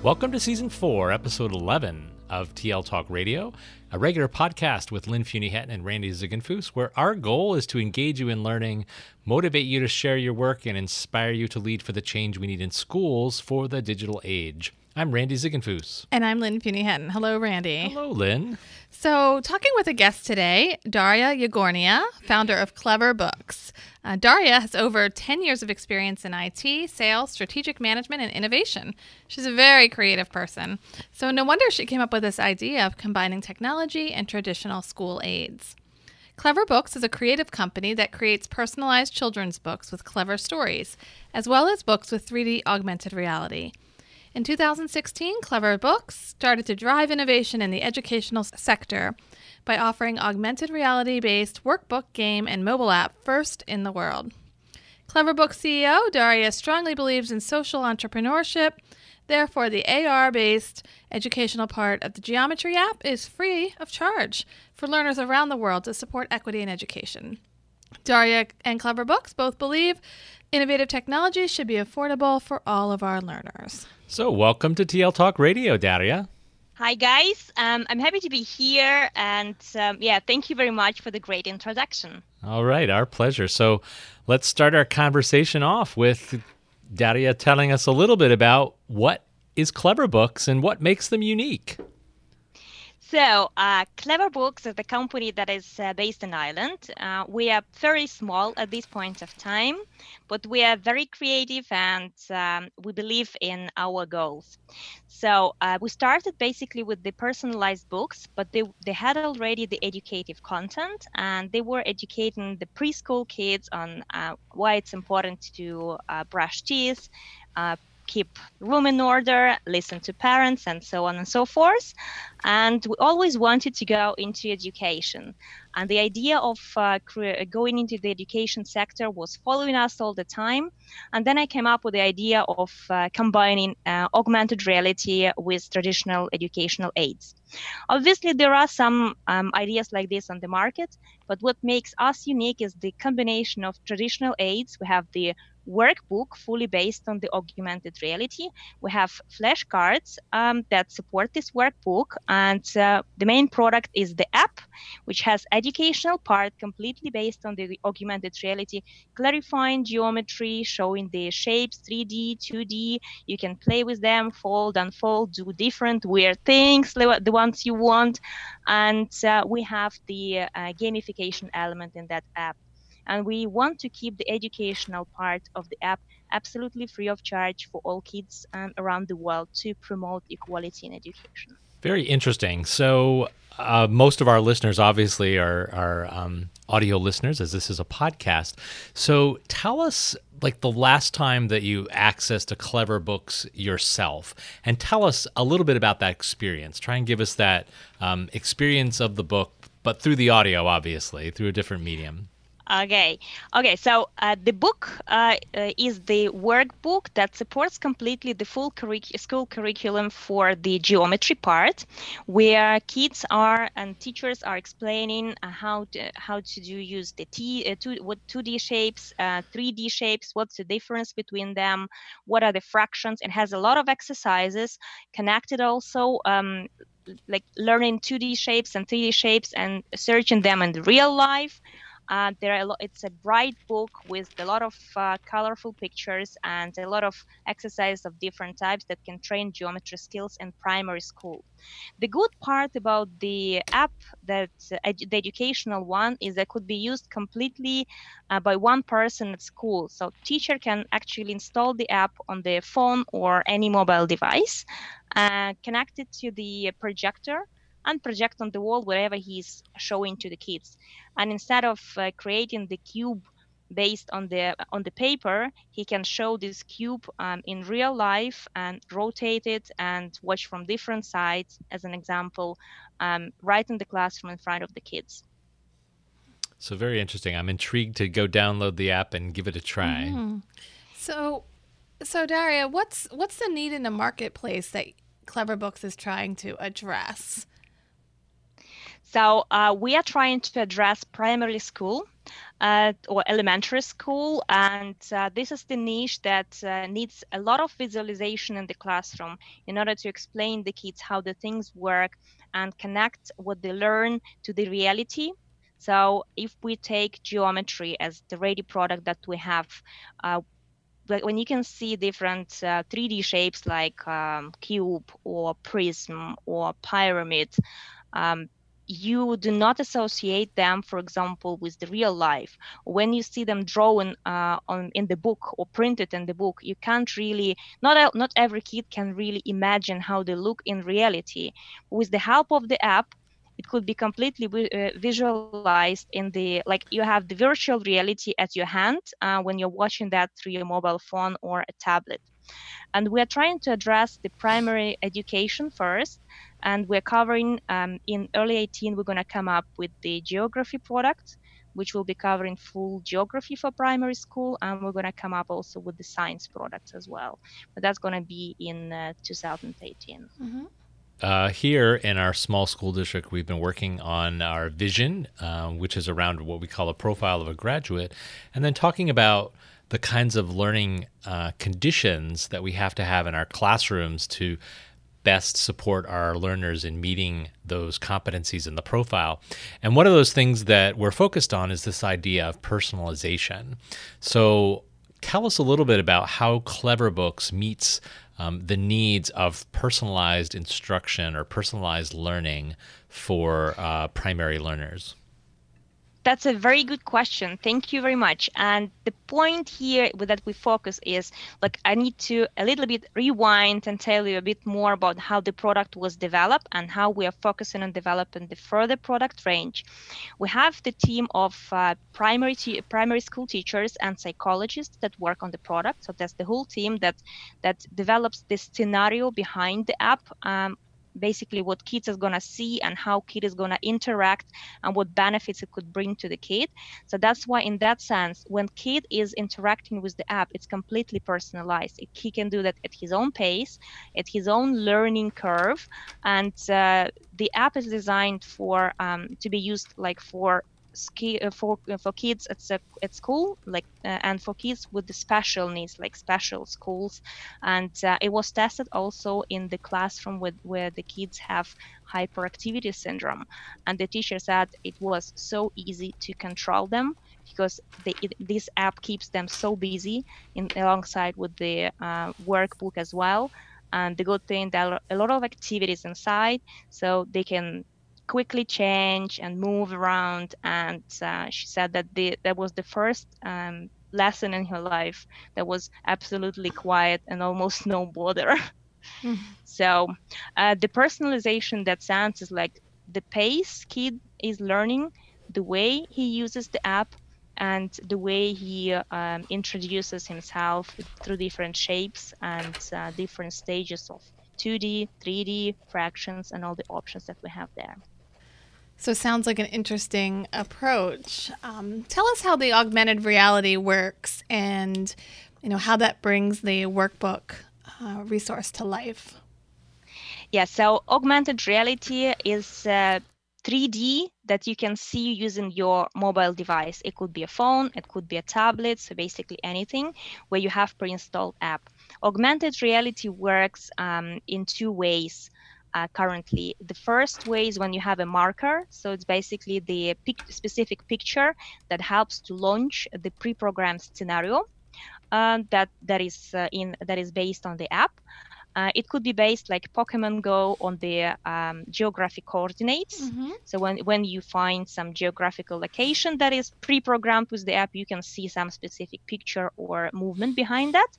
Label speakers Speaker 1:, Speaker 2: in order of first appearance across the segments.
Speaker 1: Welcome to Season 4, Episode 11 of TL Talk Radio, a regular podcast with Lynn Fuini-Hetten and Randy Ziegenfuss, where our goal is to engage you in learning, motivate you to share your work, and inspire you to lead for the change we need in schools for the digital age. I'm Randy Ziegenfuss.
Speaker 2: And I'm Lynn Fuini-Hetten. Hello, Randy.
Speaker 1: Hello, Lynn.
Speaker 2: So, talking with a guest today, Darya Yegorina, founder of Clever Books. Uh, Darya has over 10 years of experience in IT, sales, strategic management, and innovation. She's a very creative person. So, no wonder she came up with this idea of combining technology and traditional school aids. Clever Books is a creative company that creates personalized children's books with clever stories, as well as books with 3D augmented reality. In 2016, Clever Books started to drive innovation in the educational sector by offering augmented reality based workbook, game, and mobile app first in the world. Clever Books CEO Darya strongly believes in social entrepreneurship. Therefore, the AR based educational part of the Geometry app is free of charge for learners around the world to support equity in education. Darya and Clever Books both believe innovative technology should be affordable for all of our learners.
Speaker 1: So, welcome to TL Talk Radio, Darya.
Speaker 3: Hi, guys. Um, I'm happy to be here. And um, yeah, thank you very much for the great introduction.
Speaker 1: All right, our pleasure. So, let's start our conversation off with Darya telling us a little bit about what is Clever Books and what makes them unique.
Speaker 3: So, uh, Clever Books is the company that is uh, based in Ireland. Uh, we are very small at this point of time, but we are very creative and um, we believe in our goals. So, uh, we started basically with the personalized books, but they, they had already the educative content and they were educating the preschool kids on uh, why it's important to uh, brush teeth, keep room in order, listen to parents, and so on and so forth. And we always wanted to go into education. And the idea of uh, going into the education sector was following us all the time. And then I came up with the idea of uh, combining uh, augmented reality with traditional educational aids. Obviously, there are some um, ideas like this on the market, but what makes us unique is the combination of traditional aids. We have the workbook fully based on the augmented reality. We have flashcards um, that support this workbook, and uh, the main product is the app, which has educational part completely based on the augmented reality, clarifying geometry, showing the shapes, 3D, 2D. You can play with them, fold, unfold, do different weird things, the ones you want, and uh, we have the uh, gamification element in that app and we want to keep the educational part of the app absolutely free of charge for all kids um, around the world to promote equality in education.
Speaker 1: Very interesting. So, uh, most of our listeners obviously are, are um, audio listeners, as this is a podcast. So, tell us like the last time that you accessed a clever books yourself and tell us a little bit about that experience try and give us that um, experience of the book but through the audio obviously through a different medium
Speaker 3: Okay, okay. So uh, the book uh, uh, is the workbook that supports completely the full curric- school curriculum for the geometry part, where kids are and teachers are explaining uh, how to, how to do use the T uh, two, what 2D shapes, 3D uh, shapes, what's the difference between them, what are the fractions. It has a lot of exercises connected also. Um, like learning 2D shapes and 3D shapes and searching them in real life There are a lot, it's a bright book with a lot of uh, colorful pictures and a lot of exercises of different types that can train geometry skills in primary school. The good part about the app, that uh, the educational one, is that could be used completely uh, by one person at school. So teacher can actually install the app on their phone or any mobile device, uh, connect it to the projector and project on the wall wherever he's showing to the kids. And instead of uh, creating the cube based on the on the paper, he can show this cube um, in real life and rotate it and watch from different sides, as an example, um, right in the classroom in front of the kids.
Speaker 1: So very interesting. I'm intrigued to go download the app and give it a try.
Speaker 2: Mm-hmm. So, so Darya, what's what's the need in the marketplace that Clever Books is trying to address?
Speaker 3: So uh, we are trying to address primary school uh, or elementary school, and uh, this is the niche that uh, needs a lot of visualization in the classroom in order to explain the kids how the things work and connect what they learn to the reality. So if we take geometry as the ready product that we have, uh, when you can see different 3D uh, shapes like um, cube or prism or pyramid. Um, you do not associate them, for example, with the real life. When you see them drawn uh, on in the book or printed in the book, you can't really not not every kid can really imagine how they look in reality. With the help of the app, it could be completely uh, visualized in the like you have the virtual reality at your hand uh, when you're watching that through your mobile phone or a tablet. And we are trying to address the primary education first and we're covering um, in early 18 we're going to come up with the geography product which will be covering full geography for primary school and we're going to come up also with the science products as well but that's going to be in uh, 2018 mm-hmm.
Speaker 1: Uh, here in our small school district, we've been working on our vision, uh, which is around what we call a profile of a graduate, and then talking about the kinds of learning uh, conditions that we have to have in our classrooms to best support our learners in meeting those competencies in the profile. And one of those things that we're focused on is this idea of personalization. So, tell us a little bit about how Clever Books meets um, the needs of personalized instruction or personalized learning for uh, primary learners
Speaker 3: that's a very good question. Thank you very much. And the point here that we focus is like I need to a little bit rewind and tell you a bit more about how the product was developed and how we are focusing on developing the further product range. We have the team of uh, primary primary school teachers and psychologists that work on the product. So that's the whole team that that develops the scenario behind the app. Um, basically what kids is going to see and how kid is going to interact and what benefits it could bring to the kid. So that's why in that sense when kid is interacting with the app it's completely personalized. He can do that at his own pace at his own learning curve. And uh, the app is designed for um, to be used like for uh, for uh, for kids at at school, like uh, and for kids with the special needs, like special schools, and it was tested also in the classroom with where the kids have hyperactivity syndrome, and the teacher said it was so easy to control them because they, it, this app keeps them so busy in alongside with the uh, workbook as well. And the good thing are a lot of activities inside so they can quickly change and move around. And uh, she said that the, that was the first um, lesson in her life that was absolutely quiet and almost no bother. Mm-hmm. So uh, the personalization that sounds is like the pace kid is learning, the way he uses the app, and the way he um, introduces himself through different shapes and uh, different stages of 2D, 3D, fractions, and all the options that we have there.
Speaker 2: So, sounds like an interesting approach. Um, tell us how the augmented reality works, and you know how that brings the workbook uh, resource to life.
Speaker 3: Yeah. So, augmented reality is. Uh, 3D that you can see using your mobile device. It could be a phone, it could be a tablet, so basically anything where you have pre-installed app. Augmented reality works um, in two ways. Uh, currently. The first way is when you have a marker. So it's basically the pic- specific picture that helps to launch the pre-programmed scenario uh, that that is uh, in that is based on the app. Uh, it could be based like Pokemon Go on the um, geographic coordinates. Mm-hmm. So when, when you find some geographical location that is pre-programmed with the app, you can see some specific picture or movement behind that.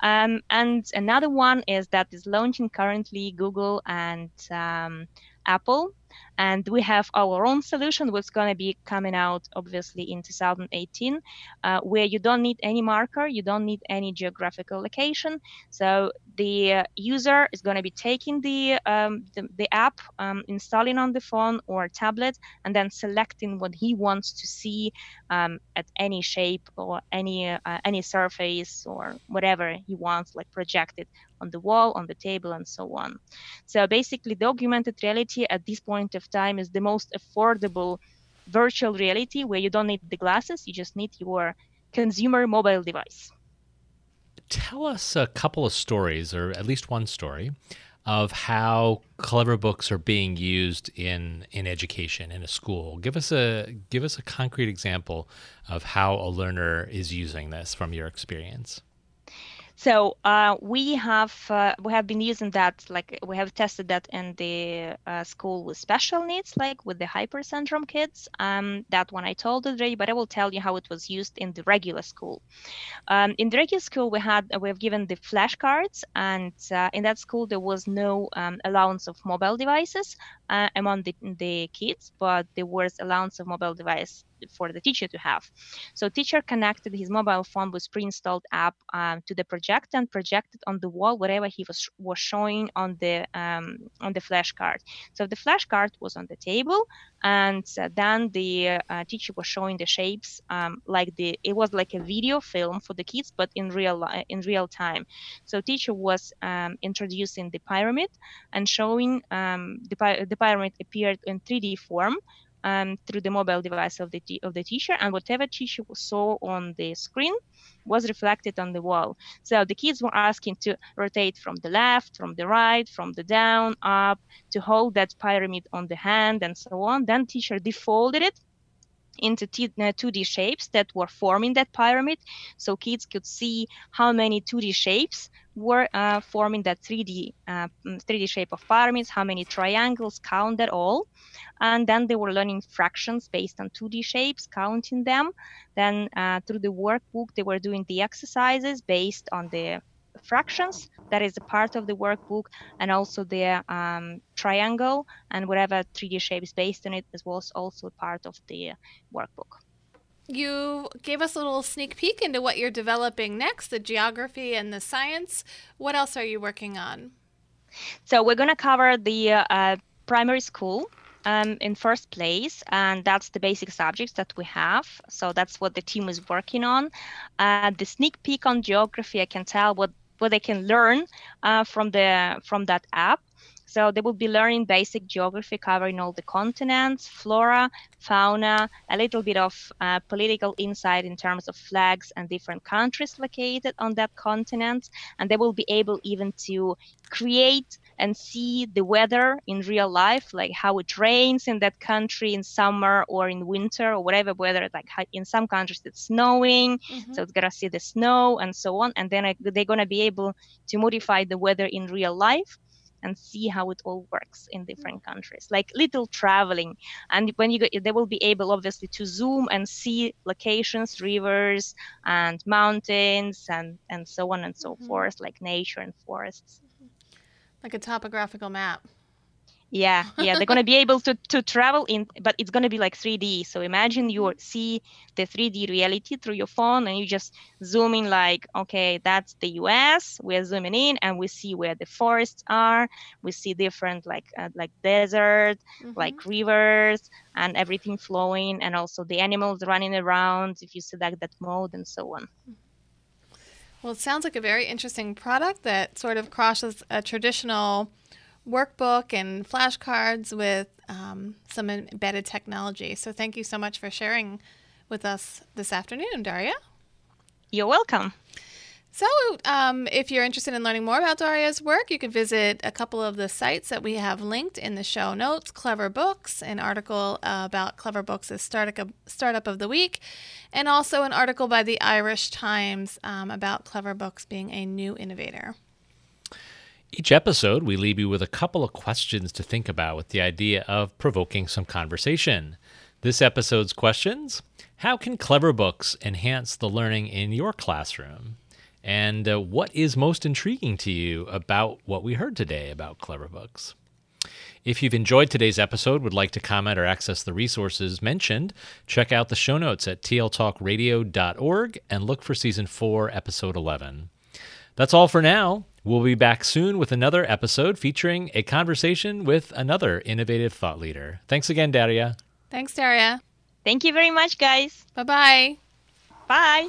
Speaker 3: Um, and another one is that is launching currently Google and um, Apple and we have our own solution what's going to be coming out obviously in 2018 uh, where you don't need any marker you don't need any geographical location so the uh, user is going to be taking the, um, the, the, app um, installing on the phone or tablet and then selecting what he wants to see um, at any shape or any uh, any surface or whatever he wants like projected on the wall, on the table, and so on. So basically, the augmented reality at this point of time is the most affordable virtual reality where you don't need the glasses, you just need your consumer mobile device.
Speaker 1: Tell us a couple of stories, or at least one story, of how clever books are being used in in education in a school. Give us a give us a concrete example of how a learner is using this from your experience.
Speaker 3: So uh, we have uh, we have been using that like we have tested that in the uh, school with special needs, like with the hyper syndrome kids. Um, that one I told already, but I will tell you how it was used in the regular school. Um, in the regular school, we had we have given the flashcards, and uh, in that school there was no um, allowance of mobile devices uh, among the, the kids, but there was allowance of mobile device for the teacher to have. So teacher connected his mobile phone with pre-installed app um, to the projector and projected on the wall whatever he was was showing on the um, on the flashcard. So the flashcard was on the table, and then the uh, teacher was showing the shapes um, like the it was like a video film for the kids, but in real in real time. So teacher was um, introducing the pyramid and showing um, the, the pyramid appeared in 3D form um, through the mobile device of the of the teacher, and whatever teacher saw on the screen was reflected on the wall. So the kids were asking to rotate from the left, from the right, from the down, up, to hold that pyramid on the hand, and so on. Then teacher defolded it into 2D uh, shapes that were forming that pyramid, so kids could see how many 2D shapes were uh, forming that 3D uh, 3D shape of pyramids, how many triangles, count that all, and then they were learning fractions based on 2D shapes, counting them. Then uh, through the workbook, they were doing the exercises based on the fractions that is a part of the workbook and also the um, triangle and whatever 3d shape is based on it as was also part of the workbook
Speaker 2: you gave us a little sneak peek into what you're developing next the geography and the science what else are you working on
Speaker 3: so we're going to cover the uh, primary school um, in first place, and that's the basic subjects that we have. So that's what the team is working on. Uh, the sneak peek on geography, I can tell what what they can learn uh, from the from that app. So they will be learning basic geography, covering all the continents, flora, fauna, a little bit of uh, political insight in terms of flags and different countries located on that continent. And they will be able even to create and see the weather in real life, like how it rains in that country in summer or in winter or whatever weather. Like in some countries it's snowing, mm-hmm. so it's gonna see the snow and so on. And then they're gonna be able to modify the weather in real life and see how it all works in different countries like little traveling and when you go they will be able obviously to zoom and see locations rivers and mountains and and so on and so mm-hmm. forth like nature and forests
Speaker 2: like a topographical map.
Speaker 3: Yeah, yeah, they're gonna be able to, to travel in, but it's gonna be like 3D. So imagine you see the 3D reality through your phone, and you just zoom in like, okay, that's the U.S. We're zooming in, and we see where the forests are. We see different like uh, like desert, mm-hmm. like rivers, and everything flowing, and also the animals running around if you select that mode, and so on. Mm-hmm.
Speaker 2: Well, it sounds like a very interesting product that sort of crosses a traditional workbook and flashcards with um, some embedded technology. So, thank you so much for sharing with us this afternoon, Darya.
Speaker 3: You're welcome.
Speaker 2: So, um, if you're interested in learning more about Darya's work, you can visit a couple of the sites that we have linked in the show notes Clever Books, an article uh, about Clever Books as startup, startup of the Week, and also an article by the Irish Times um, about Clever Books being a new innovator.
Speaker 1: Each episode, we leave you with a couple of questions to think about with the idea of provoking some conversation. This episode's questions How can Clever Books enhance the learning in your classroom? And uh, what is most intriguing to you about what we heard today about Clever Books? If you've enjoyed today's episode, would like to comment or access the resources mentioned, check out the show notes at tltalkradio.org and look for season 4, episode 11. That's all for now. We'll be back soon with another episode featuring a conversation with another innovative thought leader. Thanks again, Darya.
Speaker 2: Thanks, Darya.
Speaker 3: Thank you very much, guys.
Speaker 2: Bye-bye.
Speaker 3: Bye.